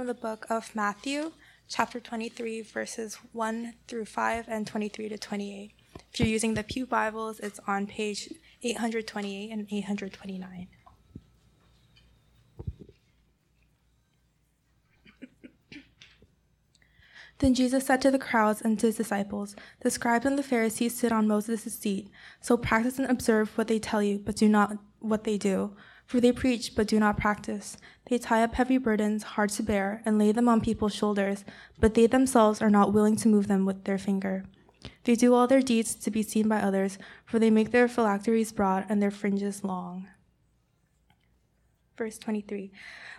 From the book of Matthew, chapter 23, verses 1 through 5 and 23 to 28. If you're using the Pew Bibles, it's on page 828 and 829. Then Jesus said to the crowds and to his disciples, The scribes and the Pharisees sit on Moses' seat, so practice and observe what they tell you, but do not what they do. For they preach, but do not practice. They tie up heavy burdens, hard to bear, and lay them on people's shoulders, but they themselves are not willing to move them with their finger. They do all their deeds to be seen by others, for they make their phylacteries broad and their fringes long. Verse 23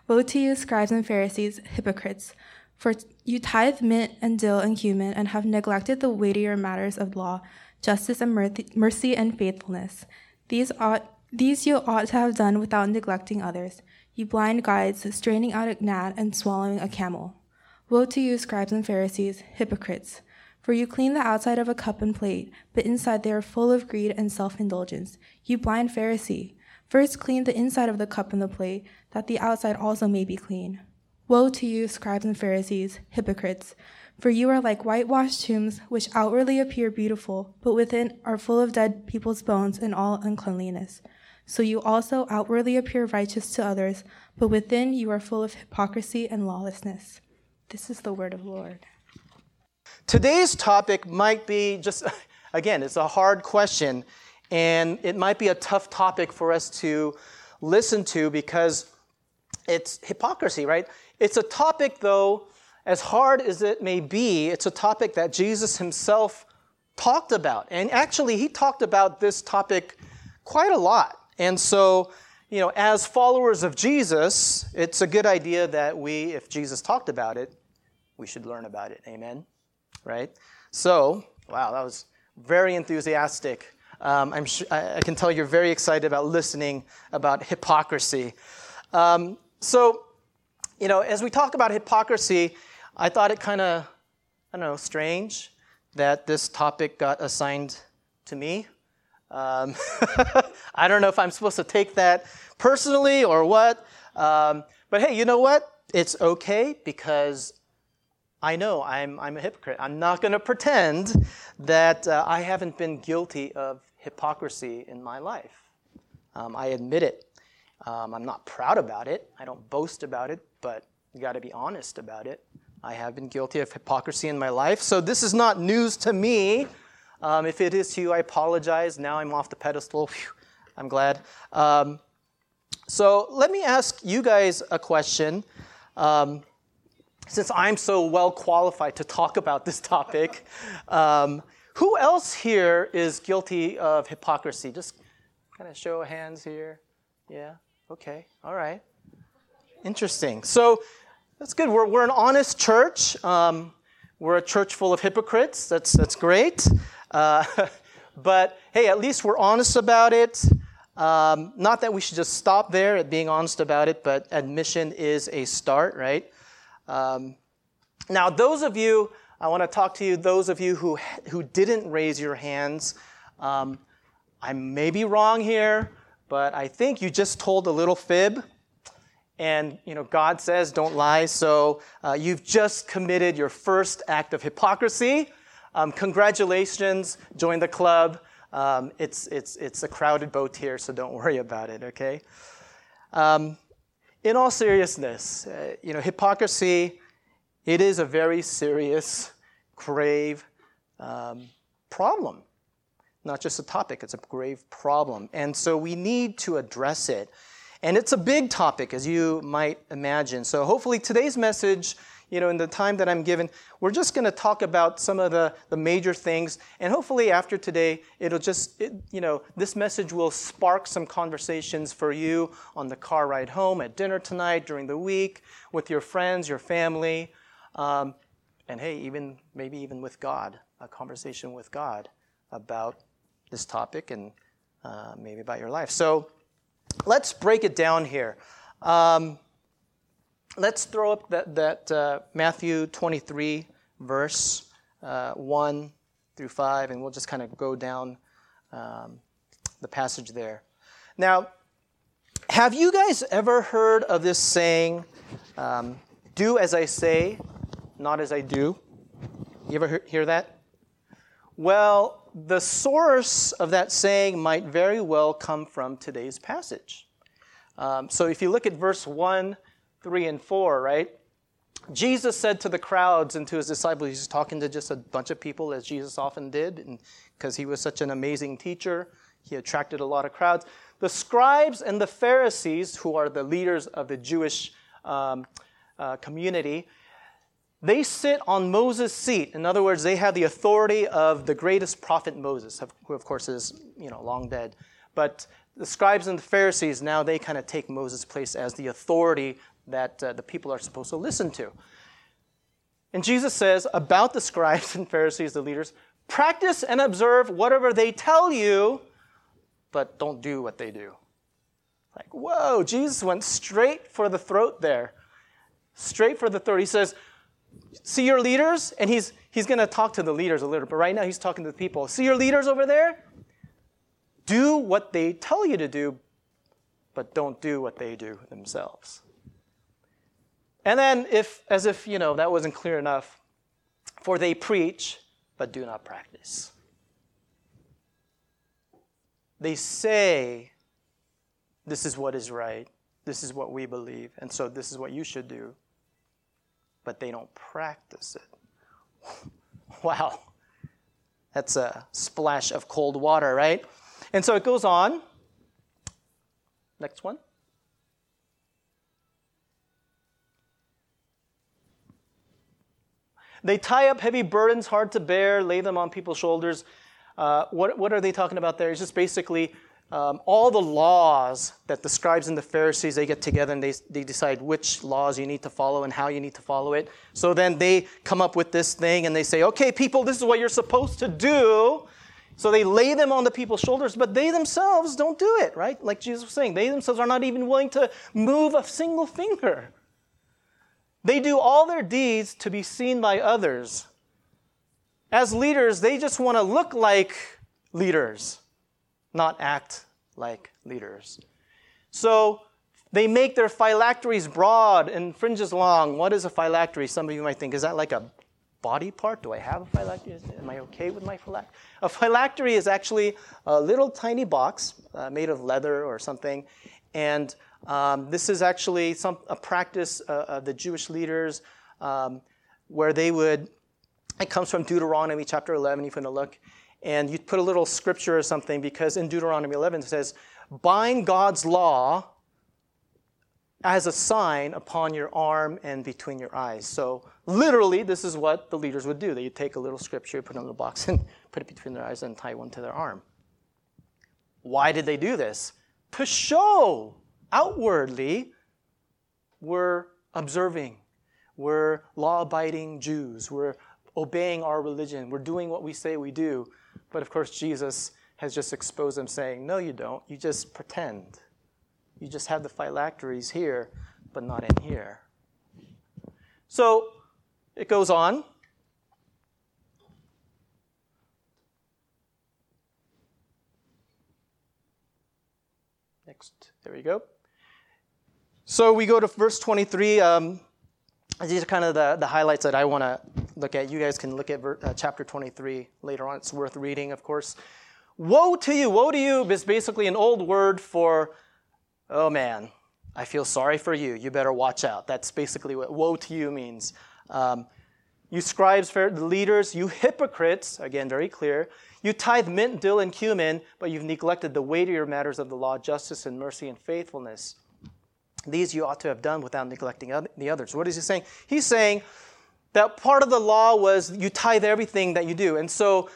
Woe to you, scribes and Pharisees, hypocrites! For you tithe mint and dill and cumin, and have neglected the weightier matters of law, justice and mercy and faithfulness. These ought these you ought to have done without neglecting others, you blind guides, straining out a gnat and swallowing a camel. Woe to you, scribes and Pharisees, hypocrites! For you clean the outside of a cup and plate, but inside they are full of greed and self indulgence. You blind Pharisee! First clean the inside of the cup and the plate, that the outside also may be clean. Woe to you, scribes and Pharisees, hypocrites! For you are like whitewashed tombs, which outwardly appear beautiful, but within are full of dead people's bones and all uncleanliness. So you also outwardly appear righteous to others, but within you are full of hypocrisy and lawlessness. This is the word of the Lord. Today's topic might be just, again, it's a hard question, and it might be a tough topic for us to listen to because it's hypocrisy, right? It's a topic, though, as hard as it may be, it's a topic that Jesus himself talked about. And actually, he talked about this topic quite a lot. And so, you know, as followers of Jesus, it's a good idea that we, if Jesus talked about it, we should learn about it. Amen? Right? So, wow, that was very enthusiastic. Um, I'm sure, I, can tell you're very excited about listening about hypocrisy. Um, so, you know, as we talk about hypocrisy, I thought it kind of, I don't know, strange that this topic got assigned to me. Um, I don't know if I'm supposed to take that personally or what. Um, but hey, you know what? It's okay because I know I'm, I'm a hypocrite. I'm not going to pretend that uh, I haven't been guilty of hypocrisy in my life. Um, I admit it. Um, I'm not proud about it. I don't boast about it, but you got to be honest about it. I have been guilty of hypocrisy in my life. So this is not news to me. Um, if it is to you, I apologize. Now I'm off the pedestal. Whew, I'm glad. Um, so let me ask you guys a question. Um, since I'm so well qualified to talk about this topic, um, who else here is guilty of hypocrisy? Just kind of show of hands here. Yeah? Okay. All right. Interesting. So that's good. We're, we're an honest church. Um, we're a church full of hypocrites. That's, that's great. Uh, but hey, at least we're honest about it. Um, not that we should just stop there at being honest about it, but admission is a start, right? Um, now, those of you, I want to talk to you, those of you who, who didn't raise your hands, um, I may be wrong here, but I think you just told a little fib. And you know, God says, "Don't lie." So uh, you've just committed your first act of hypocrisy. Um, congratulations, join the club. Um, it's, it's, it's a crowded boat here, so don't worry about it, okay? Um, in all seriousness, uh, you know, hypocrisy, it is a very serious, grave um, problem. Not just a topic, it's a grave problem. And so we need to address it. And it's a big topic, as you might imagine. So hopefully today's message you know, in the time that I'm given, we're just going to talk about some of the, the major things. And hopefully after today, it'll just, it, you know, this message will spark some conversations for you on the car ride home, at dinner tonight, during the week, with your friends, your family. Um, and hey, even maybe even with God, a conversation with God about this topic and uh, maybe about your life. So let's break it down here. Um, let's throw up that, that uh, Matthew 23 verse uh, 1 through 5, and we'll just kind of go down um, the passage there. Now, have you guys ever heard of this saying, um, Do as I say, not as I do. You ever hear that? Well, the source of that saying might very well come from today's passage. Um, so if you look at verse 1, 3, and 4, right? Jesus said to the crowds and to his disciples, he's talking to just a bunch of people, as Jesus often did, because he was such an amazing teacher. He attracted a lot of crowds. The scribes and the Pharisees, who are the leaders of the Jewish um, uh, community, they sit on Moses' seat. In other words, they have the authority of the greatest prophet Moses, who of course is you know long dead. But the scribes and the Pharisees now they kind of take Moses' place as the authority that uh, the people are supposed to listen to. And Jesus says about the scribes and Pharisees, the leaders, practice and observe whatever they tell you, but don't do what they do. Like, whoa, Jesus went straight for the throat there. Straight for the throat. He says, See your leaders? And he's, he's going to talk to the leaders a little, but right now he's talking to the people. See your leaders over there? Do what they tell you to do, but don't do what they do themselves. And then, if, as if, you know, that wasn't clear enough, for they preach, but do not practice. They say, this is what is right, this is what we believe, and so this is what you should do but they don't practice it. wow. That's a splash of cold water, right? And so it goes on. Next one. They tie up heavy burdens hard to bear, lay them on people's shoulders. Uh, what, what are they talking about there? It's just basically um, all the laws that the scribes and the Pharisees, they get together and they, they decide which laws you need to follow and how you need to follow it. So then they come up with this thing and they say, okay, people, this is what you're supposed to do. So they lay them on the people's shoulders, but they themselves don't do it, right? Like Jesus was saying, they themselves are not even willing to move a single finger. They do all their deeds to be seen by others. As leaders, they just want to look like leaders not act like leaders. So they make their phylacteries broad and fringes long. What is a phylactery? Some of you might think, is that like a body part? Do I have a phylactery? Am I okay with my phylactery? A phylactery is actually a little tiny box uh, made of leather or something. And um, this is actually some, a practice uh, of the Jewish leaders um, where they would, it comes from Deuteronomy chapter 11, if you want to look and you put a little scripture or something because in Deuteronomy 11 it says, bind God's law as a sign upon your arm and between your eyes. So literally, this is what the leaders would do. They would take a little scripture, put it in a little box, and put it between their eyes and tie one to their arm. Why did they do this? To show outwardly we're observing, we're law abiding Jews, we're obeying our religion, we're doing what we say we do. But of course, Jesus has just exposed them, saying, No, you don't. You just pretend. You just have the phylacteries here, but not in here. So it goes on. Next, there we go. So we go to verse 23. Um, these are kind of the, the highlights that I want to look at. You guys can look at ver, uh, chapter 23 later on. It's worth reading, of course. Woe to you! Woe to you is basically an old word for, oh man, I feel sorry for you. You better watch out. That's basically what woe to you means. Um, you scribes, the leaders, you hypocrites, again, very clear. You tithe mint, dill, and cumin, but you've neglected the weightier matters of the law, justice and mercy and faithfulness. These you ought to have done without neglecting the others. What is he saying? He's saying that part of the law was you tithe everything that you do. And so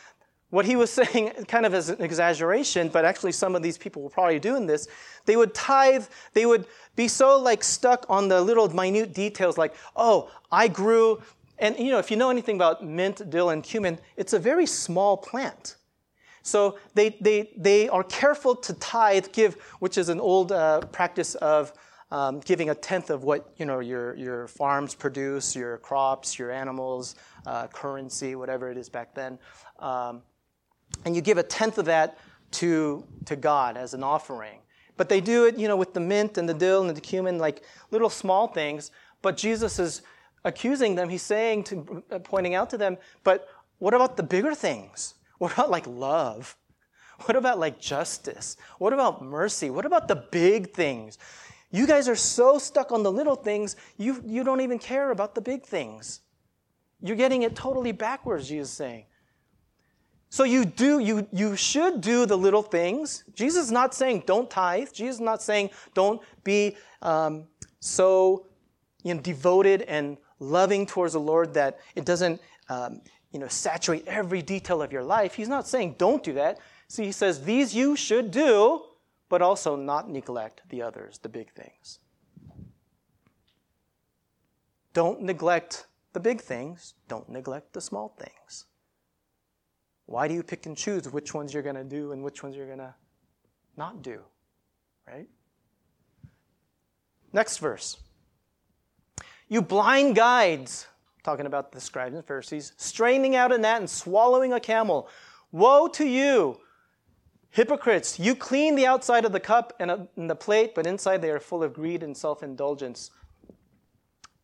what he was saying, kind of as an exaggeration, but actually some of these people were probably doing this, they would tithe, they would be so like stuck on the little minute details like, oh, I grew, and you know, if you know anything about mint, dill, and cumin, it's a very small plant. So they, they, they are careful to tithe, give, which is an old uh, practice of um, giving a tenth of what you know your, your farms produce, your crops, your animals, uh, currency, whatever it is back then. Um, and you give a tenth of that to, to God as an offering. But they do it, you know, with the mint and the dill and the cumin, like little small things. But Jesus is accusing them, he's saying to uh, pointing out to them, but what about the bigger things? What about like love? What about like justice? What about mercy? What about the big things? You guys are so stuck on the little things, you, you don't even care about the big things. You're getting it totally backwards, Jesus is saying. So you do, you, you should do the little things. Jesus is not saying don't tithe. Jesus is not saying don't be um, so you know, devoted and loving towards the Lord that it doesn't um, you know, saturate every detail of your life. He's not saying don't do that. So he says these you should do, but also not neglect the others, the big things. Don't neglect the big things, don't neglect the small things. Why do you pick and choose which ones you're going to do and which ones you're going to not do? Right? Next verse. You blind guides, talking about the scribes and Pharisees, straining out a gnat and swallowing a camel. Woe to you, hypocrites! You clean the outside of the cup and the plate, but inside they are full of greed and self indulgence.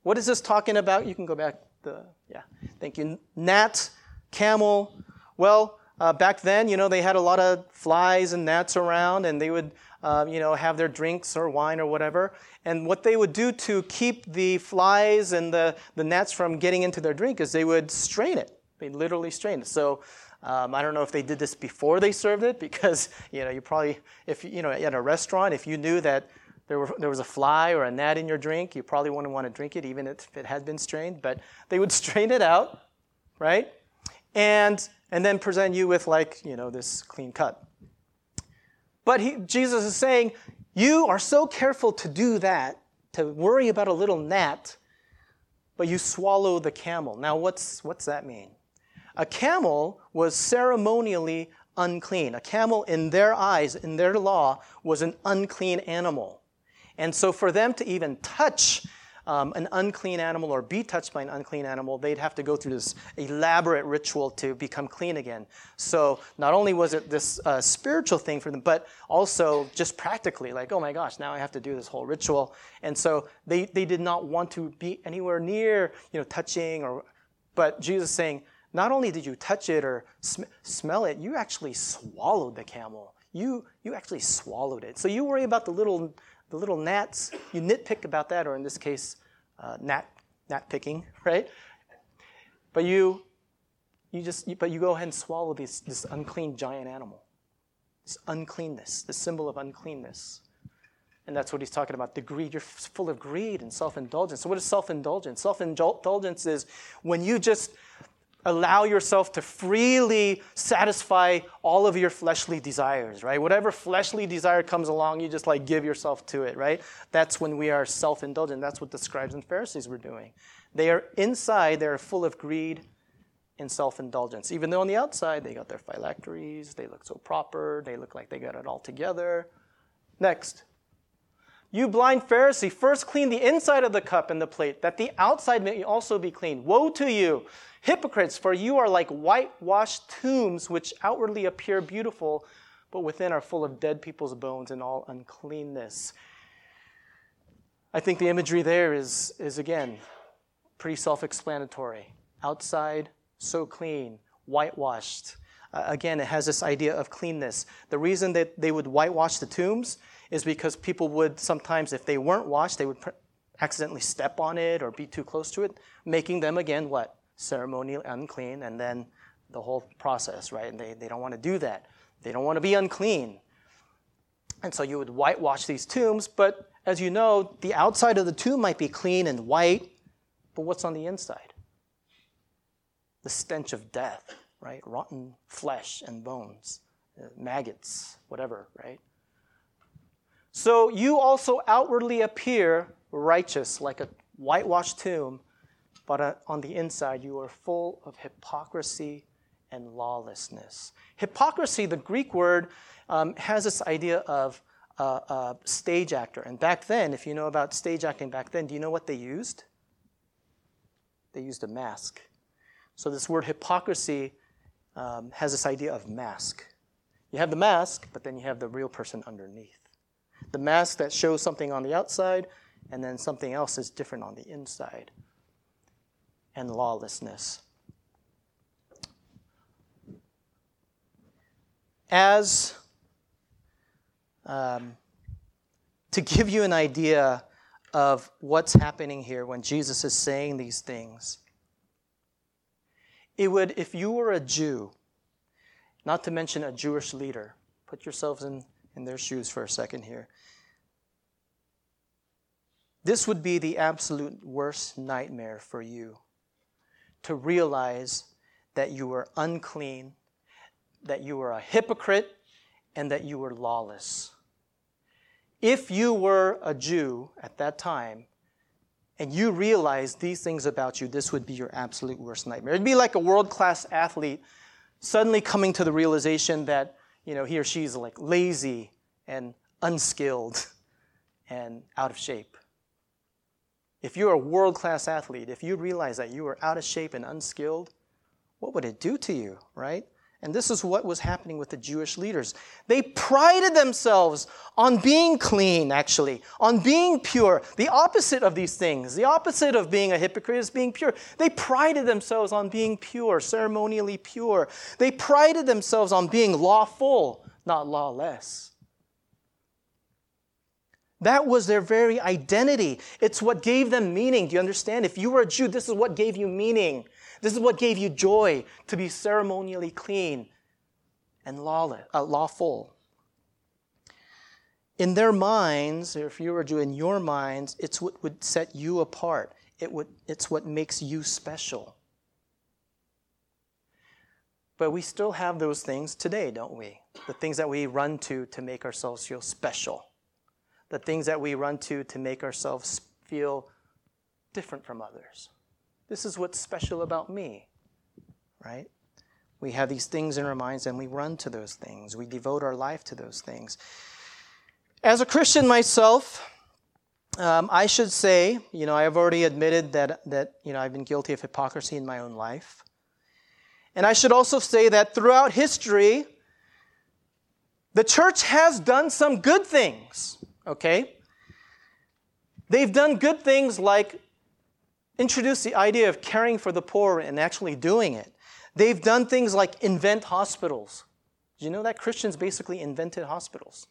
What is this talking about? You can go back. The yeah, thank you. Gnat, camel, well, uh, back then, you know, they had a lot of flies and gnats around, and they would, uh, you know, have their drinks or wine or whatever. And what they would do to keep the flies and the, the gnats from getting into their drink is they would strain it. They literally strain it. So um, I don't know if they did this before they served it, because you know, you probably, if you know, at a restaurant, if you knew that there, were, there was a fly or a gnat in your drink, you probably wouldn't want to drink it, even if it had been strained. But they would strain it out, right? And and then present you with like, you know, this clean cut. But he, Jesus is saying, you are so careful to do that, to worry about a little gnat, but you swallow the camel. Now, what's, what's that mean? A camel was ceremonially unclean. A camel, in their eyes, in their law, was an unclean animal. And so, for them to even touch um, an unclean animal or be touched by an unclean animal, they'd have to go through this elaborate ritual to become clean again. So not only was it this uh, spiritual thing for them, but also just practically, like, oh my gosh, now I have to do this whole ritual. And so they, they did not want to be anywhere near, you know, touching or, but Jesus saying, not only did you touch it or sm- smell it, you actually swallowed the camel. You, you actually swallowed it. So you worry about the little the little gnats, you nitpick about that, or in this case, uh, gnat, gnat picking, right? But you, you just, but you go ahead and swallow this, this unclean giant animal. This uncleanness, the symbol of uncleanness. And that's what he's talking about. The greed, you're full of greed and self indulgence. So, what is self indulgence? Self indulgence is when you just allow yourself to freely satisfy all of your fleshly desires, right? Whatever fleshly desire comes along, you just like give yourself to it, right? That's when we are self indulgent. That's what the scribes and Pharisees were doing. They are inside, they're full of greed and self indulgence. Even though on the outside, they got their phylacteries, they look so proper, they look like they got it all together. Next. You blind Pharisee, first clean the inside of the cup and the plate, that the outside may also be clean. Woe to you! Hypocrites, for you are like whitewashed tombs, which outwardly appear beautiful, but within are full of dead people's bones and all uncleanness. I think the imagery there is, is again, pretty self explanatory. Outside, so clean, whitewashed. Uh, again, it has this idea of cleanness. The reason that they would whitewash the tombs is because people would sometimes, if they weren't washed, they would accidentally step on it or be too close to it, making them again what? Ceremonially unclean, and then the whole process, right? And they, they don't want to do that. They don't want to be unclean. And so you would whitewash these tombs, but as you know, the outside of the tomb might be clean and white, but what's on the inside? The stench of death, right? Rotten flesh and bones, uh, maggots, whatever, right? So you also outwardly appear righteous like a whitewashed tomb, but uh, on the inside, you are full of hypocrisy and lawlessness. Hypocrisy, the Greek word, um, has this idea of a, a stage actor. And back then, if you know about stage acting back then, do you know what they used? They used a mask. So this word hypocrisy um, has this idea of mask. You have the mask, but then you have the real person underneath. The mask that shows something on the outside, and then something else is different on the inside. And lawlessness. As um, to give you an idea of what's happening here when Jesus is saying these things, it would, if you were a Jew, not to mention a Jewish leader, put yourselves in, in their shoes for a second here. This would be the absolute worst nightmare for you to realize that you were unclean, that you were a hypocrite, and that you were lawless. If you were a Jew at that time and you realized these things about you, this would be your absolute worst nightmare. It'd be like a world class athlete suddenly coming to the realization that you know he or she's like lazy and unskilled and out of shape. If you're a world class athlete, if you realize that you are out of shape and unskilled, what would it do to you, right? And this is what was happening with the Jewish leaders. They prided themselves on being clean, actually, on being pure. The opposite of these things, the opposite of being a hypocrite is being pure. They prided themselves on being pure, ceremonially pure. They prided themselves on being lawful, not lawless. That was their very identity. It's what gave them meaning. Do you understand? If you were a Jew, this is what gave you meaning. This is what gave you joy to be ceremonially clean and lawless, uh, lawful. In their minds, if you were a Jew, in your minds, it's what would set you apart. It would, it's what makes you special. But we still have those things today, don't we? The things that we run to to make ourselves feel special the things that we run to to make ourselves feel different from others. This is what's special about me, right? We have these things in our minds and we run to those things. We devote our life to those things. As a Christian myself, um, I should say, you know, I have already admitted that, that, you know, I've been guilty of hypocrisy in my own life. And I should also say that throughout history, the church has done some good things okay? They've done good things like introduce the idea of caring for the poor and actually doing it. They've done things like invent hospitals. Do you know that Christians basically invented hospitals?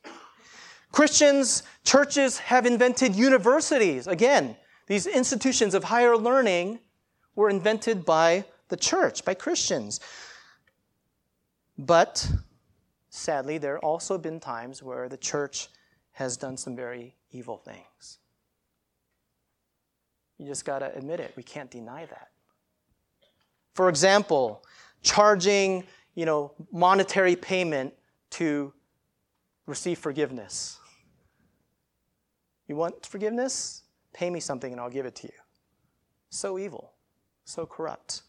Christians, churches have invented universities. Again, these institutions of higher learning were invented by the church, by Christians. But sadly, there have also been times where the church has done some very evil things. You just got to admit it. We can't deny that. For example, charging, you know, monetary payment to receive forgiveness. You want forgiveness? Pay me something and I'll give it to you. So evil, so corrupt.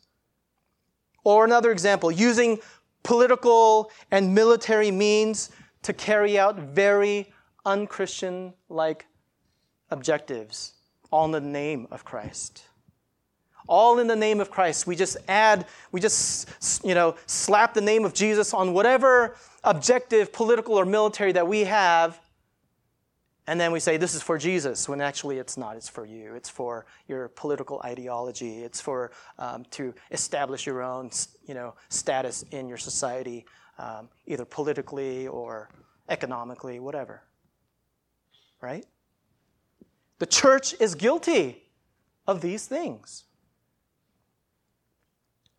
Or another example, using political and military means to carry out very unchristian like objectives, all in the name of Christ. All in the name of Christ. We just add, we just, you know, slap the name of Jesus on whatever objective, political or military that we have, and then we say this is for Jesus, when actually it's not. It's for you. It's for your political ideology. It's for um, to establish your own, you know, status in your society, um, either politically or economically, whatever right? The church is guilty of these things.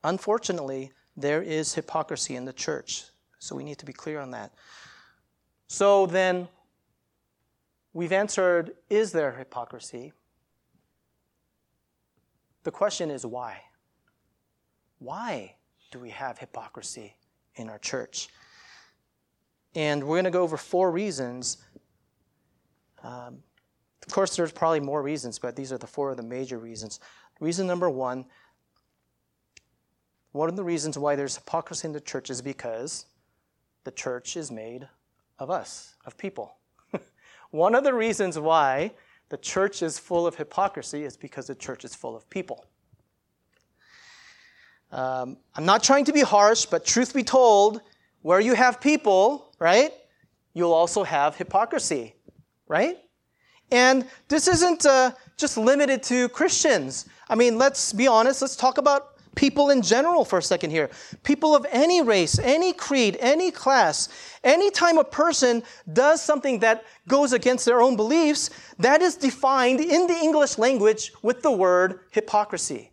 Unfortunately, there is hypocrisy in the church, so we need to be clear on that. So then, we've answered is there hypocrisy? The question is why? Why do we have hypocrisy in our church? And we're going to go over four reasons um, of course, there's probably more reasons, but these are the four of the major reasons. Reason number one one of the reasons why there's hypocrisy in the church is because the church is made of us, of people. one of the reasons why the church is full of hypocrisy is because the church is full of people. Um, I'm not trying to be harsh, but truth be told, where you have people, right, you'll also have hypocrisy right? And this isn't uh, just limited to Christians. I mean, let's be honest, let's talk about people in general for a second here. People of any race, any creed, any class, anytime a person does something that goes against their own beliefs, that is defined in the English language with the word hypocrisy.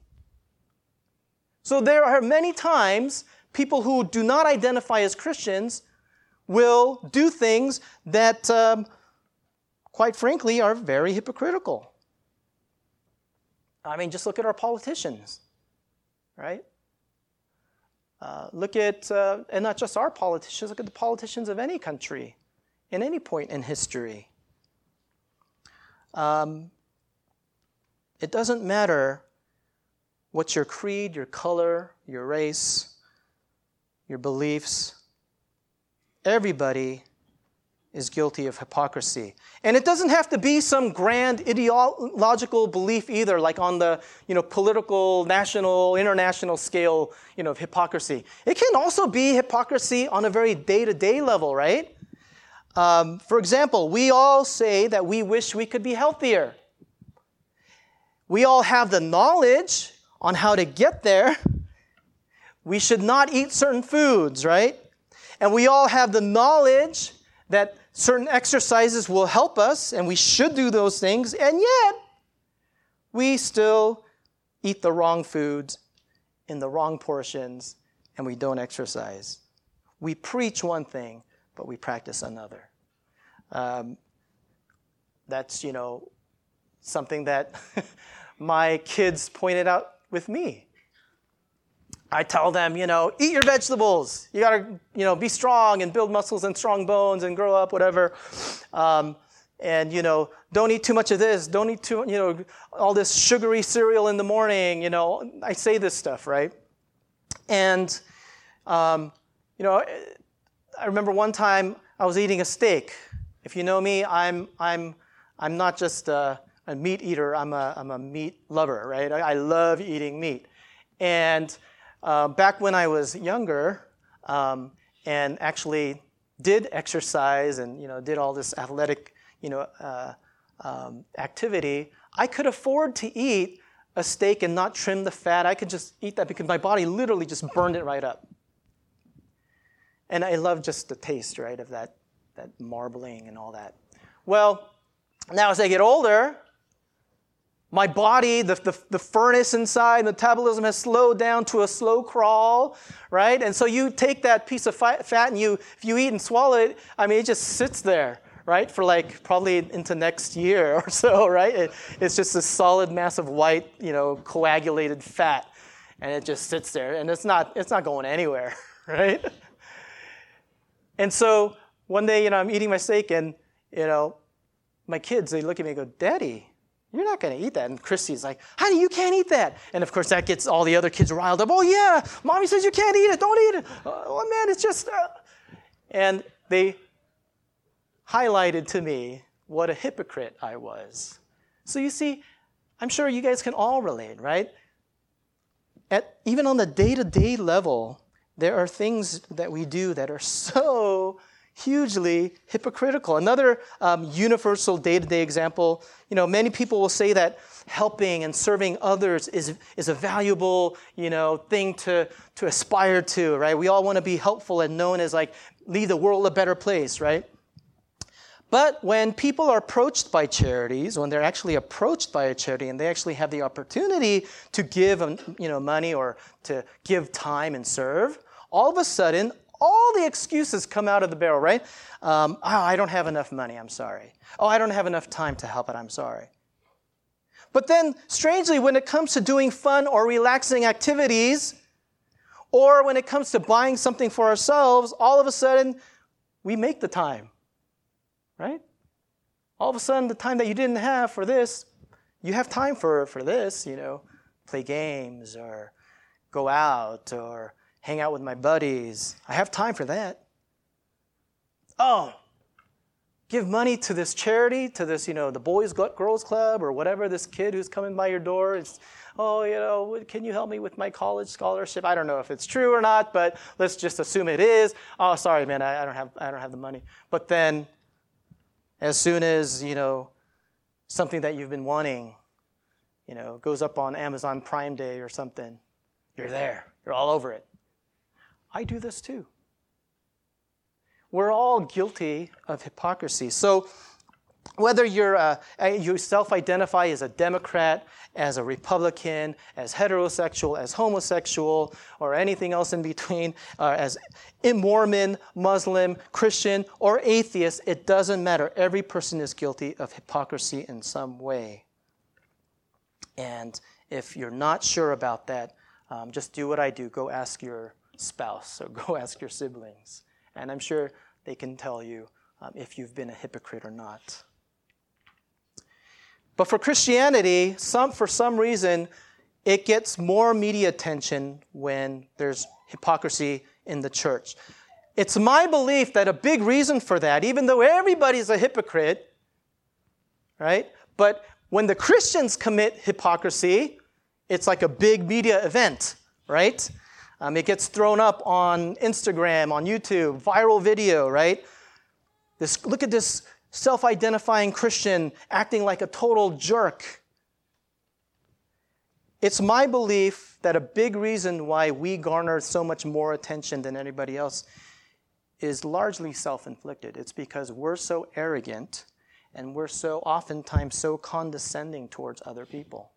So there are many times people who do not identify as Christians will do things that, um, quite frankly, are very hypocritical. I mean, just look at our politicians, right? Uh, look at, uh, and not just our politicians, look at the politicians of any country in any point in history. Um, it doesn't matter what's your creed, your color, your race, your beliefs. Everybody is guilty of hypocrisy. And it doesn't have to be some grand ideological belief either, like on the you know, political, national, international scale you know, of hypocrisy. It can also be hypocrisy on a very day to day level, right? Um, for example, we all say that we wish we could be healthier. We all have the knowledge on how to get there. We should not eat certain foods, right? And we all have the knowledge that certain exercises will help us and we should do those things, and yet we still eat the wrong foods in the wrong portions and we don't exercise. We preach one thing, but we practice another. Um, that's, you know, something that my kids pointed out with me. I tell them, you know, eat your vegetables. You got to, you know, be strong and build muscles and strong bones and grow up, whatever. Um, and, you know, don't eat too much of this. Don't eat too, you know, all this sugary cereal in the morning. You know, I say this stuff, right? And, um, you know, I remember one time I was eating a steak. If you know me, I'm, I'm, I'm not just a, a meat eater, I'm a, I'm a meat lover, right? I, I love eating meat. And uh, back when I was younger um, and actually did exercise and you know did all this athletic you know uh, um, activity, I could afford to eat a steak and not trim the fat. I could just eat that because my body literally just burned it right up. And I love just the taste, right, of that, that marbling and all that. Well, now as I get older, my body, the, the, the, furnace inside, metabolism has slowed down to a slow crawl, right? And so you take that piece of fat and you, if you eat and swallow it, I mean, it just sits there, right? For like probably into next year or so, right? It, it's just a solid mass of white, you know, coagulated fat. And it just sits there and it's not, it's not going anywhere, right? And so one day, you know, I'm eating my steak and, you know, my kids, they look at me and go, Daddy, you're not going to eat that. And Christy's like, honey, you can't eat that. And of course, that gets all the other kids riled up. Oh, yeah, mommy says you can't eat it. Don't eat it. Oh, man, it's just. Uh... And they highlighted to me what a hypocrite I was. So you see, I'm sure you guys can all relate, right? At, even on the day to day level, there are things that we do that are so hugely hypocritical. Another um, universal day to day example you know, many people will say that helping and serving others is, is a valuable you know, thing to, to aspire to, right? We all want to be helpful and known as like, leave the world a better place, right? But when people are approached by charities, when they're actually approached by a charity and they actually have the opportunity to give um, you know, money or to give time and serve, all of a sudden, all the excuses come out of the barrel, right? Um, oh, I don't have enough money, I'm sorry. Oh, I don't have enough time to help it, I'm sorry. But then, strangely, when it comes to doing fun or relaxing activities, or when it comes to buying something for ourselves, all of a sudden, we make the time, right? All of a sudden, the time that you didn't have for this, you have time for, for this, you know, play games or go out or hang out with my buddies. I have time for that. Oh, give money to this charity, to this, you know, the Boys Girls Club or whatever, this kid who's coming by your door. It's, oh, you know, can you help me with my college scholarship? I don't know if it's true or not, but let's just assume it is. Oh, sorry, man, I, I don't have, I don't have the money. But then, as soon as, you know, something that you've been wanting, you know, goes up on Amazon Prime Day or something. You're there, you're all over it. I do this too. We're all guilty of hypocrisy. So, whether you're uh, you self-identify as a Democrat, as a Republican, as heterosexual, as homosexual, or anything else in between, uh, as Mormon, Muslim, Christian, or atheist, it doesn't matter. Every person is guilty of hypocrisy in some way. And if you're not sure about that, um, just do what I do. Go ask your spouse or go ask your siblings. And I'm sure they can tell you um, if you've been a hypocrite or not. But for Christianity, some, for some reason, it gets more media attention when there's hypocrisy in the church. It's my belief that a big reason for that, even though everybody's a hypocrite, right? But when the Christians commit hypocrisy, it's like a big media event, right? Um, it gets thrown up on Instagram, on YouTube, viral video, right? This, look at this self identifying Christian acting like a total jerk. It's my belief that a big reason why we garner so much more attention than anybody else is largely self inflicted. It's because we're so arrogant and we're so oftentimes so condescending towards other people,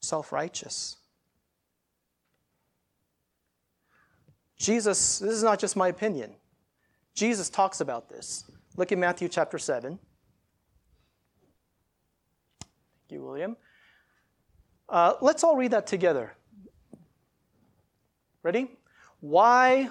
self righteous. Jesus, this is not just my opinion. Jesus talks about this. Look at Matthew chapter 7. Thank you, William. Uh, let's all read that together. Ready? Why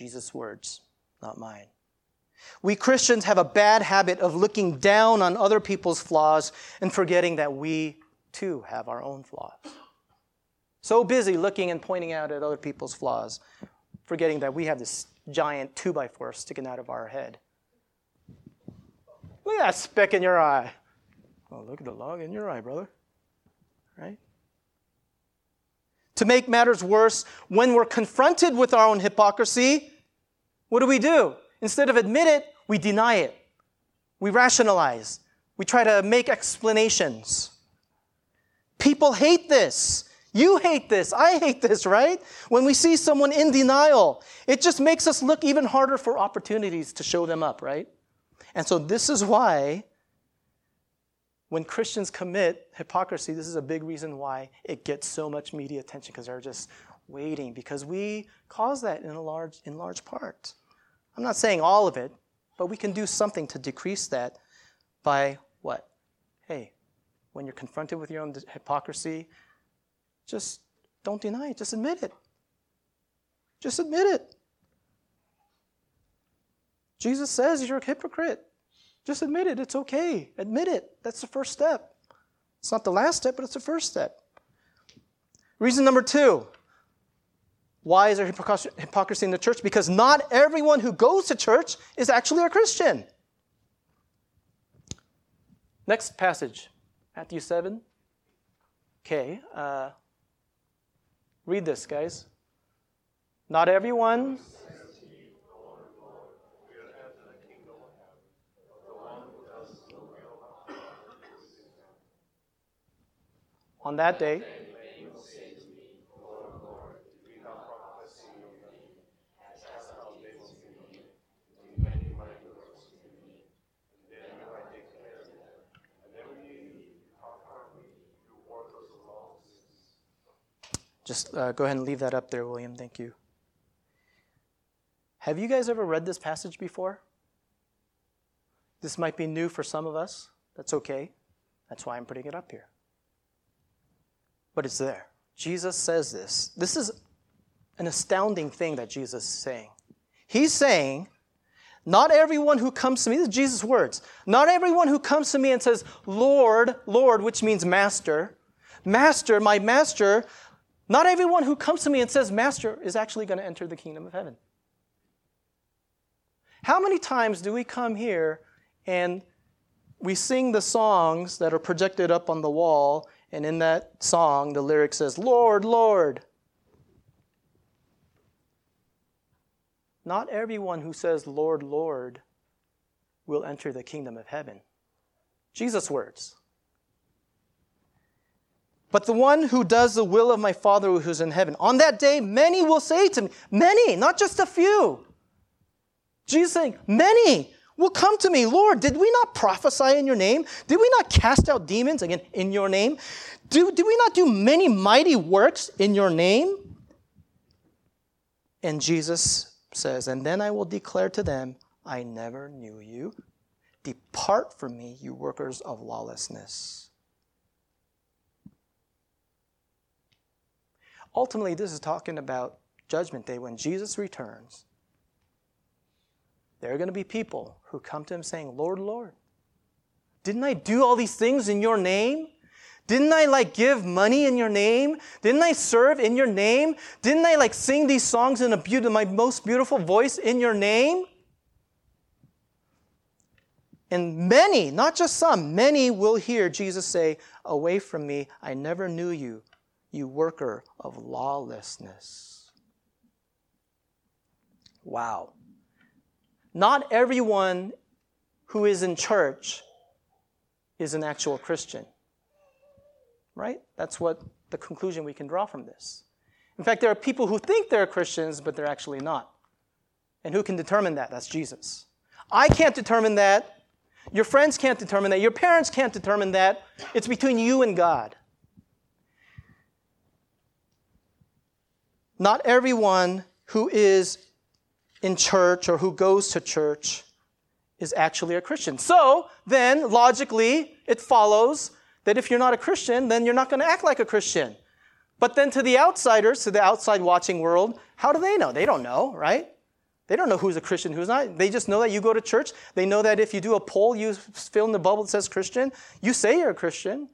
Jesus' words, not mine. We Christians have a bad habit of looking down on other people's flaws and forgetting that we too have our own flaws. So busy looking and pointing out at other people's flaws, forgetting that we have this giant two by four sticking out of our head. Look at that speck in your eye. Oh, look at the log in your eye, brother. Right? To make matters worse, when we're confronted with our own hypocrisy, what do we do? Instead of admit it, we deny it. We rationalize. We try to make explanations. People hate this. You hate this. I hate this, right? When we see someone in denial, it just makes us look even harder for opportunities to show them up, right? And so, this is why when Christians commit hypocrisy, this is a big reason why it gets so much media attention because they're just waiting because we cause that in a large in large part. I'm not saying all of it, but we can do something to decrease that by what? Hey, when you're confronted with your own hypocrisy, just don't deny it, just admit it. Just admit it. Jesus says you're a hypocrite. Just admit it. It's okay. Admit it. That's the first step. It's not the last step, but it's the first step. Reason number two why is there hypocrisy in the church? Because not everyone who goes to church is actually a Christian. Next passage, Matthew 7. Okay, uh, read this, guys. Not everyone On that day, Just uh, go ahead and leave that up there, William. Thank you. Have you guys ever read this passage before? This might be new for some of us. That's okay. That's why I'm putting it up here but it's there. Jesus says this. This is an astounding thing that Jesus is saying. He's saying, not everyone who comes to me, this is Jesus' words, not everyone who comes to me and says, Lord, Lord, which means master, master, my master, Not everyone who comes to me and says, Master, is actually going to enter the kingdom of heaven. How many times do we come here and we sing the songs that are projected up on the wall, and in that song, the lyric says, Lord, Lord. Not everyone who says, Lord, Lord, will enter the kingdom of heaven. Jesus' words. But the one who does the will of my Father who's in heaven. On that day, many will say to me, many, not just a few. Jesus saying, many will come to me, Lord, did we not prophesy in your name? Did we not cast out demons, again, in your name? Do, did we not do many mighty works in your name? And Jesus says, And then I will declare to them, I never knew you. Depart from me, you workers of lawlessness. Ultimately, this is talking about Judgment Day when Jesus returns. There are going to be people who come to him saying, Lord, Lord, didn't I do all these things in your name? Didn't I like give money in your name? Didn't I serve in your name? Didn't I like sing these songs in a beautiful, my most beautiful voice in your name? And many, not just some, many will hear Jesus say, Away from me, I never knew you, you worker of lawlessness. Wow. Not everyone who is in church is an actual Christian. Right? That's what the conclusion we can draw from this. In fact, there are people who think they're Christians, but they're actually not. And who can determine that? That's Jesus. I can't determine that. Your friends can't determine that. Your parents can't determine that. It's between you and God. Not everyone who is in church or who goes to church is actually a Christian. So then, logically, it follows that if you're not a Christian, then you're not going to act like a Christian. But then to the outsiders, to the outside watching world, how do they know? They don't know, right? They don't know who's a Christian, who's not. They just know that you go to church. They know that if you do a poll, you fill in the bubble that says Christian, you say you're a Christian.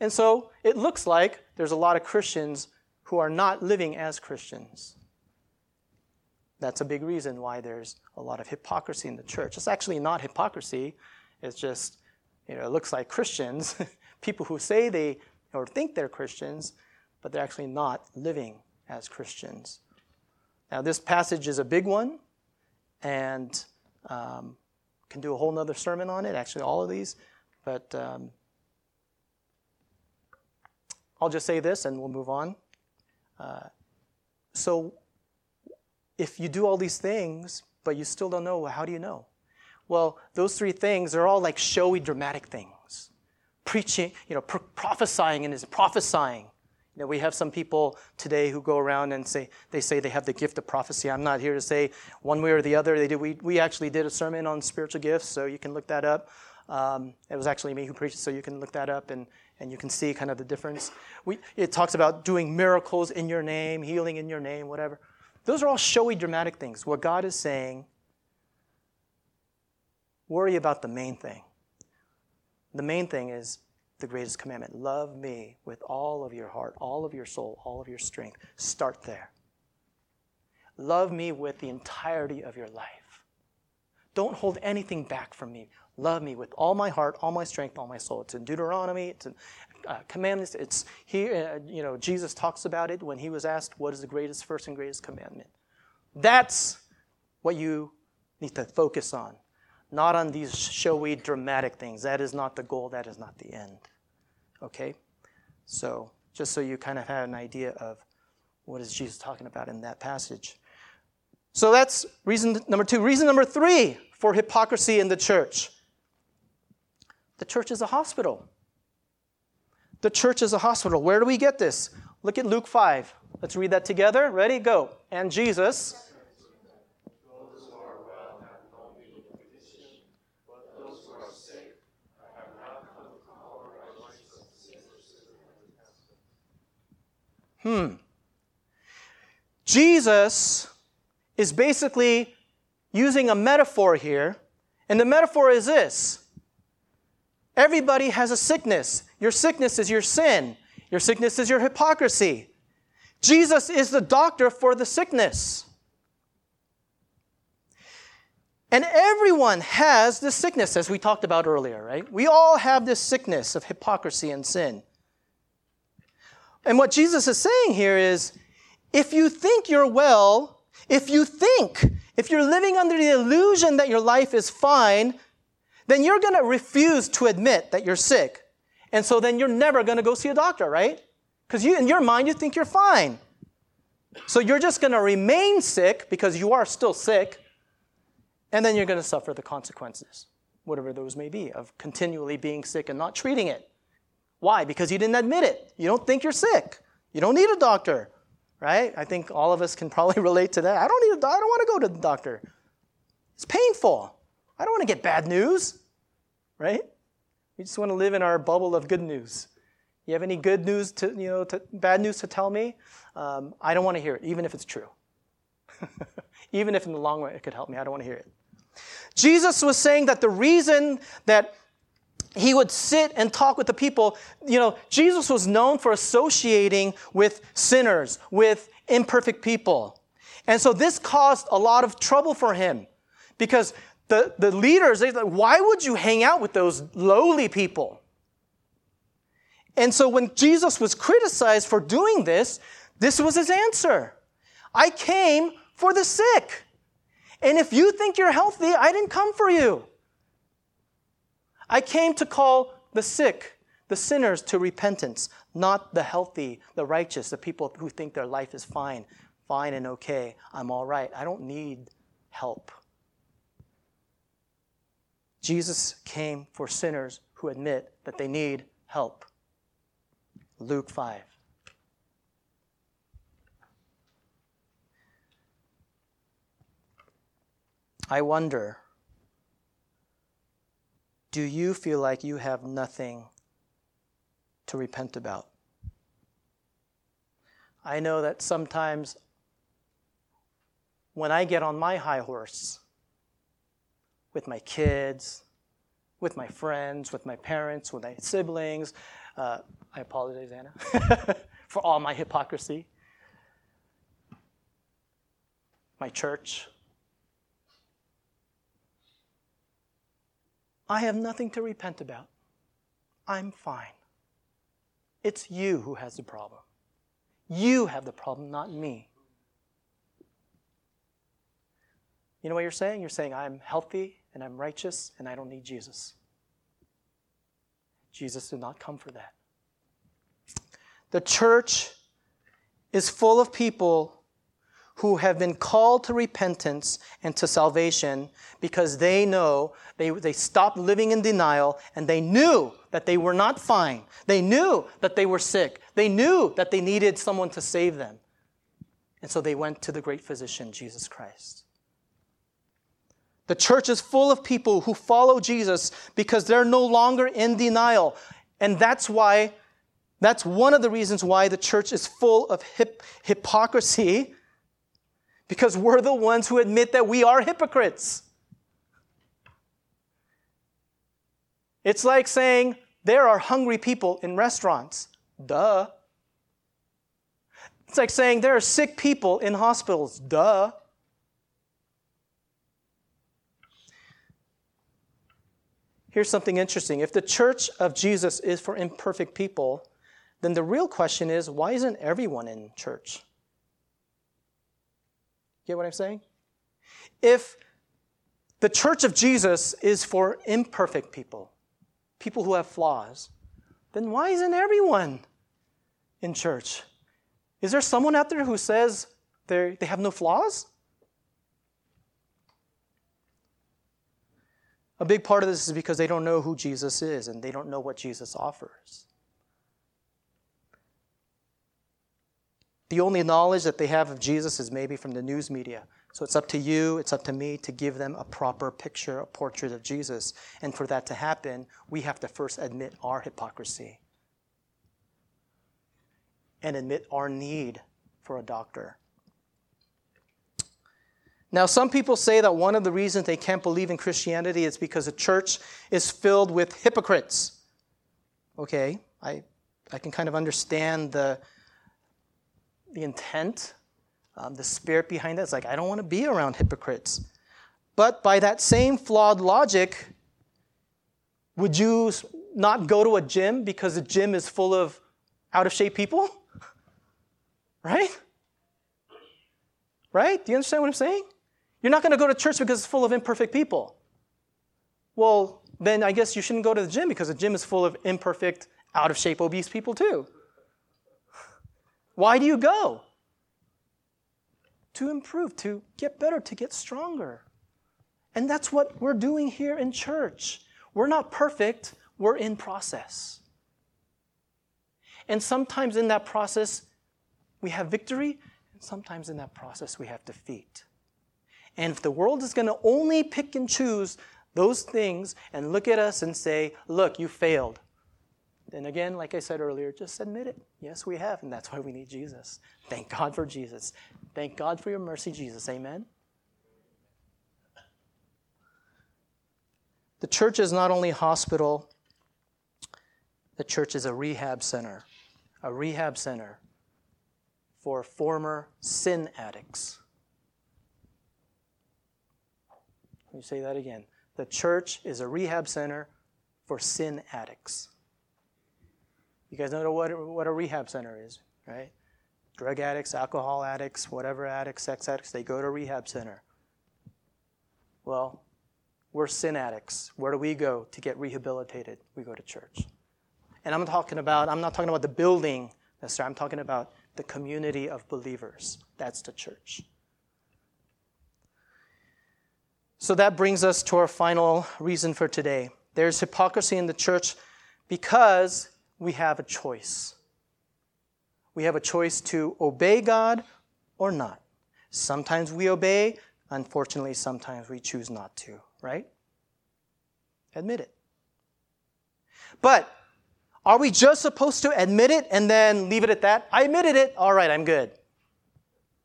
And so it looks like there's a lot of Christians who are not living as Christians. That's a big reason why there's a lot of hypocrisy in the church. It's actually not hypocrisy. It's just, you know, it looks like Christians, people who say they or think they're Christians, but they're actually not living as Christians. Now, this passage is a big one, and um, can do a whole nother sermon on it. Actually, all of these, but um, I'll just say this, and we'll move on. Uh, so, if you do all these things, but you still don't know, how do you know? Well, those three things are all like showy, dramatic things. Preaching, you know, pro- prophesying and is prophesying. You know, we have some people today who go around and say they say they have the gift of prophecy. I'm not here to say one way or the other. They did. We, we actually did a sermon on spiritual gifts, so you can look that up. Um, it was actually me who preached, so you can look that up and, and you can see kind of the difference. We, it talks about doing miracles in your name, healing in your name, whatever. Those are all showy, dramatic things. What God is saying, worry about the main thing. The main thing is the greatest commandment love me with all of your heart, all of your soul, all of your strength. Start there. Love me with the entirety of your life. Don't hold anything back from me. Love me with all my heart, all my strength, all my soul. It's in Deuteronomy. It's in uh, commandments. It's here. Uh, you know, Jesus talks about it when he was asked, "What is the greatest, first and greatest commandment?" That's what you need to focus on, not on these showy, dramatic things. That is not the goal. That is not the end. Okay, so just so you kind of have an idea of what is Jesus talking about in that passage. So that's reason number two. Reason number three for hypocrisy in the church. The church is a hospital. The church is a hospital. Where do we get this? Look at Luke 5. Let's read that together. Ready? Go. And Jesus. Hmm. Jesus is basically using a metaphor here, and the metaphor is this Everybody has a sickness. Your sickness is your sin. Your sickness is your hypocrisy. Jesus is the doctor for the sickness. And everyone has this sickness, as we talked about earlier, right? We all have this sickness of hypocrisy and sin. And what Jesus is saying here is if you think you're well, if you think, if you're living under the illusion that your life is fine, then you're going to refuse to admit that you're sick. And so then you're never going to go see a doctor, right? Because you, in your mind, you think you're fine. So you're just going to remain sick because you are still sick and then you're going to suffer the consequences, whatever those may be, of continually being sick and not treating it. Why? Because you didn't admit it. You don't think you're sick. You don't need a doctor, right? I think all of us can probably relate to that. I don't need a doctor. I don't want to go to the doctor. It's painful. I don't want to get bad news, right? We just want to live in our bubble of good news. You have any good news to, you know, to, bad news to tell me? Um, I don't want to hear it, even if it's true. even if in the long run it could help me, I don't want to hear it. Jesus was saying that the reason that he would sit and talk with the people, you know, Jesus was known for associating with sinners, with imperfect people. And so this caused a lot of trouble for him because the, the leaders, they why would you hang out with those lowly people? And so when Jesus was criticized for doing this, this was his answer. I came for the sick. And if you think you're healthy, I didn't come for you. I came to call the sick, the sinners to repentance, not the healthy, the righteous, the people who think their life is fine, fine and okay. I'm all right. I don't need help. Jesus came for sinners who admit that they need help. Luke 5. I wonder do you feel like you have nothing to repent about? I know that sometimes when I get on my high horse with my kids, with my friends, with my parents, with my siblings, uh, I apologize, Anna, for all my hypocrisy, my church, I have nothing to repent about. I'm fine. It's you who has the problem. You have the problem, not me. You know what you're saying? You're saying, I'm healthy and I'm righteous and I don't need Jesus. Jesus did not come for that. The church is full of people who have been called to repentance and to salvation because they know they, they stopped living in denial and they knew that they were not fine. They knew that they were sick. They knew that they needed someone to save them. And so they went to the great physician, Jesus Christ. The church is full of people who follow Jesus because they're no longer in denial. And that's why, that's one of the reasons why the church is full of hip, hypocrisy because we're the ones who admit that we are hypocrites. It's like saying there are hungry people in restaurants. Duh. It's like saying there are sick people in hospitals. Duh. Here's something interesting. If the church of Jesus is for imperfect people, then the real question is why isn't everyone in church? Get what I'm saying? If the church of Jesus is for imperfect people, people who have flaws, then why isn't everyone in church? Is there someone out there who says they have no flaws? A big part of this is because they don't know who Jesus is and they don't know what Jesus offers. The only knowledge that they have of Jesus is maybe from the news media. So it's up to you, it's up to me to give them a proper picture, a portrait of Jesus. And for that to happen, we have to first admit our hypocrisy and admit our need for a doctor. Now, some people say that one of the reasons they can't believe in Christianity is because the church is filled with hypocrites. Okay, I I can kind of understand the, the intent, um, the spirit behind that. It's like, I don't want to be around hypocrites. But by that same flawed logic, would you not go to a gym because the gym is full of out of shape people? Right? Right? Do you understand what I'm saying? You're not going to go to church because it's full of imperfect people. Well, then I guess you shouldn't go to the gym because the gym is full of imperfect, out of shape, obese people too. Why do you go? To improve, to get better, to get stronger. And that's what we're doing here in church. We're not perfect, we're in process. And sometimes in that process, we have victory, and sometimes in that process, we have defeat. And if the world is going to only pick and choose those things and look at us and say, look, you failed, then again, like I said earlier, just admit it. Yes, we have, and that's why we need Jesus. Thank God for Jesus. Thank God for your mercy, Jesus. Amen. The church is not only hospital, the church is a rehab center. A rehab center for former sin addicts. Let me say that again. The church is a rehab center for sin addicts. You guys know what, what a rehab center is, right? Drug addicts, alcohol addicts, whatever addicts, sex addicts, they go to rehab center. Well, we're sin addicts. Where do we go to get rehabilitated? We go to church. And I'm talking about, I'm not talking about the building necessarily, I'm talking about the community of believers. That's the church. So that brings us to our final reason for today. There's hypocrisy in the church because we have a choice. We have a choice to obey God or not. Sometimes we obey, unfortunately, sometimes we choose not to, right? Admit it. But are we just supposed to admit it and then leave it at that? I admitted it. All right, I'm good.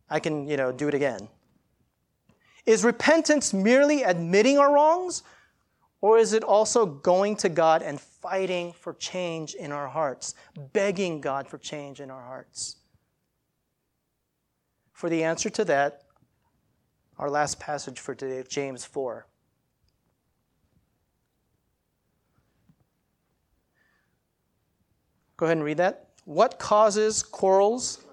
I can, you know, do it again. Is repentance merely admitting our wrongs? Or is it also going to God and fighting for change in our hearts, begging God for change in our hearts? For the answer to that, our last passage for today, James 4. Go ahead and read that. What causes quarrels?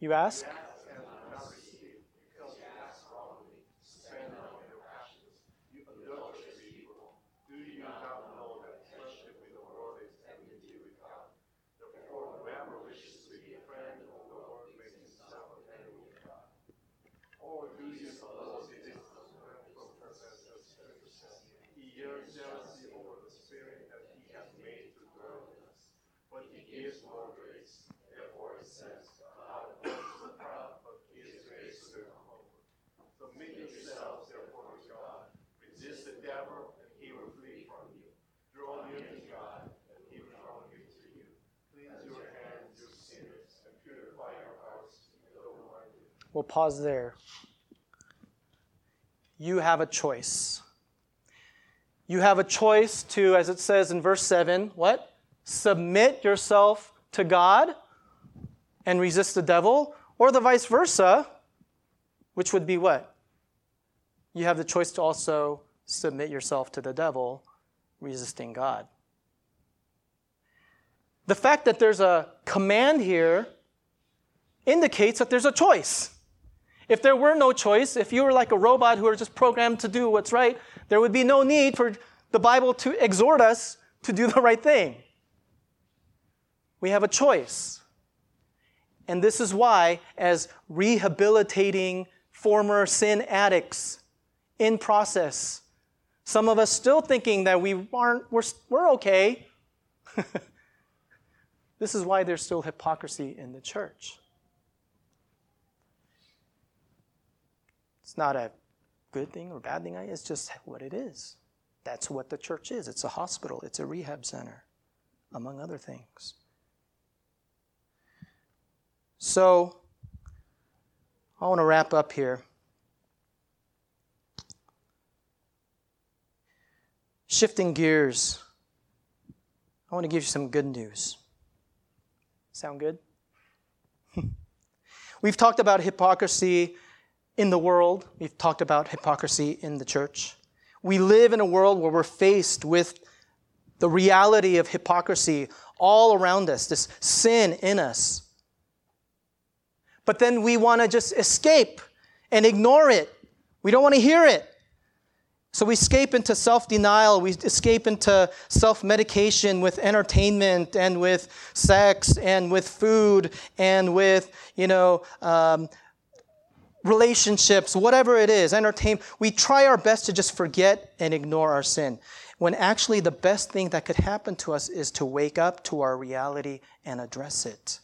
You ask? We'll pause there. You have a choice. You have a choice to, as it says in verse 7, what? Submit yourself to God and resist the devil, or the vice versa, which would be what? You have the choice to also submit yourself to the devil, resisting God. The fact that there's a command here indicates that there's a choice. If there were no choice, if you were like a robot who are just programmed to do what's right, there would be no need for the Bible to exhort us to do the right thing. We have a choice. And this is why, as rehabilitating former sin addicts in process, some of us still thinking that we aren't, we're, we're okay. this is why there's still hypocrisy in the church. It's not a good thing or bad thing. It's just what it is. That's what the church is. It's a hospital, it's a rehab center. among other things. So, I want to wrap up here. Shifting gears, I want to give you some good news. Sound good? We've talked about hypocrisy in the world, we've talked about hypocrisy in the church. We live in a world where we're faced with the reality of hypocrisy all around us, this sin in us. But then we want to just escape and ignore it. We don't want to hear it. So we escape into self denial, we escape into self medication with entertainment and with sex and with food and with, you know, um, relationships, whatever it is, entertainment. We try our best to just forget and ignore our sin. When actually the best thing that could happen to us is to wake up to our reality and address it.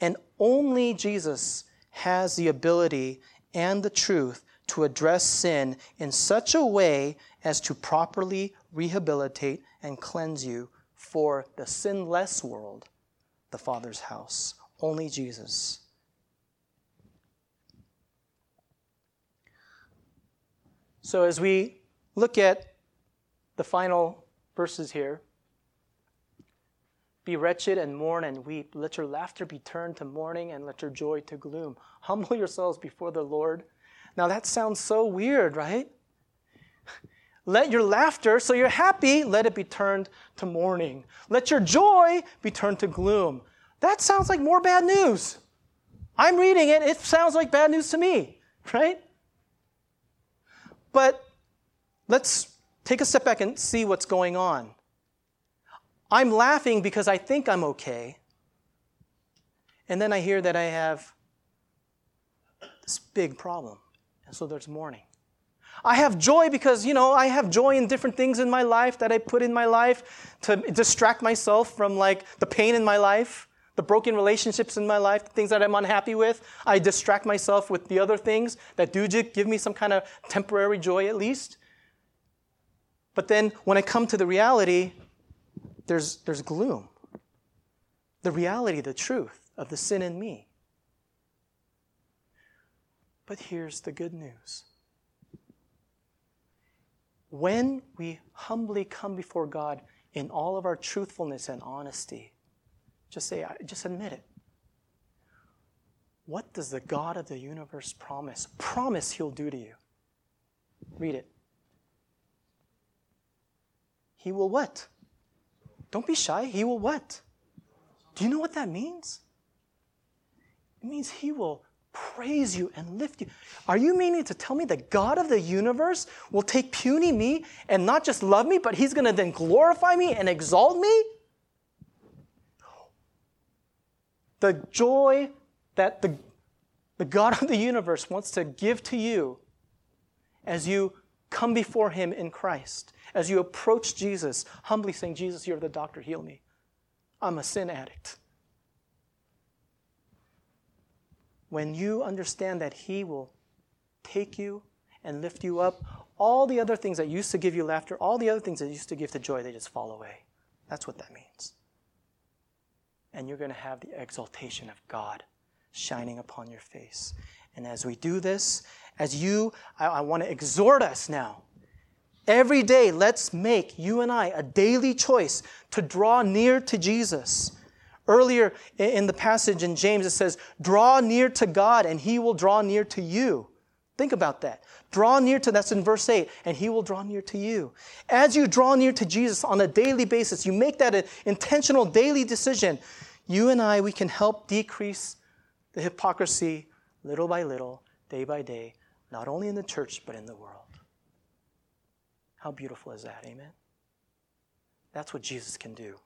And only Jesus has the ability and the truth to address sin in such a way as to properly rehabilitate and cleanse you for the sinless world, the Father's house. Only Jesus. So, as we look at the final verses here, be wretched and mourn and weep. Let your laughter be turned to mourning and let your joy to gloom. Humble yourselves before the Lord. Now, that sounds so weird, right? Let your laughter, so you're happy, let it be turned to mourning. Let your joy be turned to gloom. That sounds like more bad news. I'm reading it, it sounds like bad news to me, right? But let's take a step back and see what's going on. I'm laughing because I think I'm okay. And then I hear that I have this big problem. And so there's mourning. I have joy because, you know, I have joy in different things in my life that I put in my life to distract myself from like the pain in my life the broken relationships in my life, the things that I'm unhappy with, I distract myself with the other things that do give me some kind of temporary joy at least. But then when I come to the reality, there's, there's gloom. The reality, the truth of the sin in me. But here's the good news. When we humbly come before God in all of our truthfulness and honesty, just say, just admit it. What does the God of the universe promise? Promise he'll do to you. Read it. He will what? Don't be shy. He will what? Do you know what that means? It means he will praise you and lift you. Are you meaning to tell me that God of the universe will take puny me and not just love me, but he's going to then glorify me and exalt me? The joy that the, the God of the universe wants to give to you as you come before Him in Christ, as you approach Jesus, humbly saying, Jesus, you're the doctor, heal me. I'm a sin addict. When you understand that He will take you and lift you up, all the other things that used to give you laughter, all the other things that used to give the joy, they just fall away. That's what that means and you're going to have the exaltation of God shining upon your face. And as we do this, as you, I, I want to exhort us now. Every day, let's make, you and I, a daily choice to draw near to Jesus. Earlier in the passage in James, it says, Draw near to God, and he will draw near to you. Think about that. Draw near to, that's in verse 8, and he will draw near to you. As you draw near to Jesus on a daily basis, you make that an intentional daily decision. You and I, we can help decrease the hypocrisy little by little, day by day, not only in the church, but in the world. How beautiful is that? Amen? That's what Jesus can do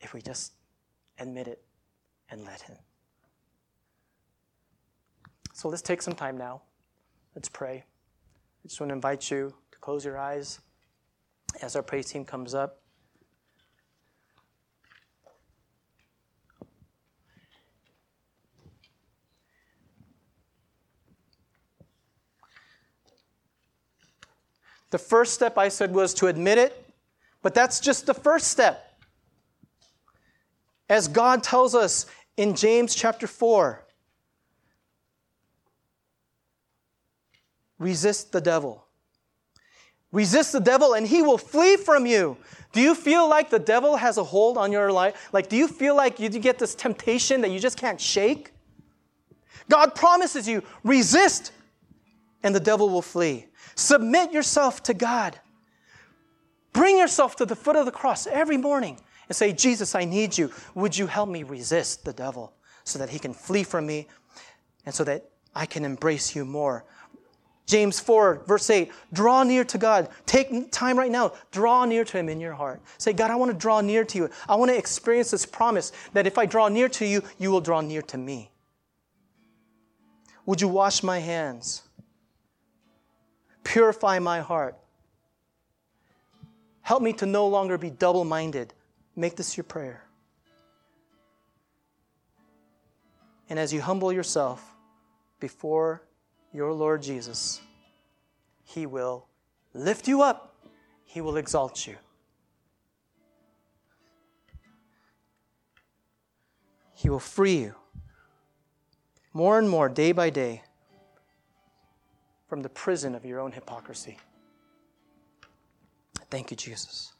if we just admit it and let Him. So let's take some time now. Let's pray. I just want to invite you to close your eyes as our praise team comes up. The first step I said was to admit it, but that's just the first step. As God tells us in James chapter 4, resist the devil. Resist the devil and he will flee from you. Do you feel like the devil has a hold on your life? Like, do you feel like you get this temptation that you just can't shake? God promises you resist and the devil will flee. Submit yourself to God. Bring yourself to the foot of the cross every morning and say, Jesus, I need you. Would you help me resist the devil so that he can flee from me and so that I can embrace you more? James 4, verse 8, draw near to God. Take time right now. Draw near to Him in your heart. Say, God, I want to draw near to you. I want to experience this promise that if I draw near to you, you will draw near to me. Would you wash my hands? Purify my heart. Help me to no longer be double minded. Make this your prayer. And as you humble yourself before your Lord Jesus, He will lift you up, He will exalt you. He will free you more and more, day by day, from the prison of your own hypocrisy. Thank you, Jesus.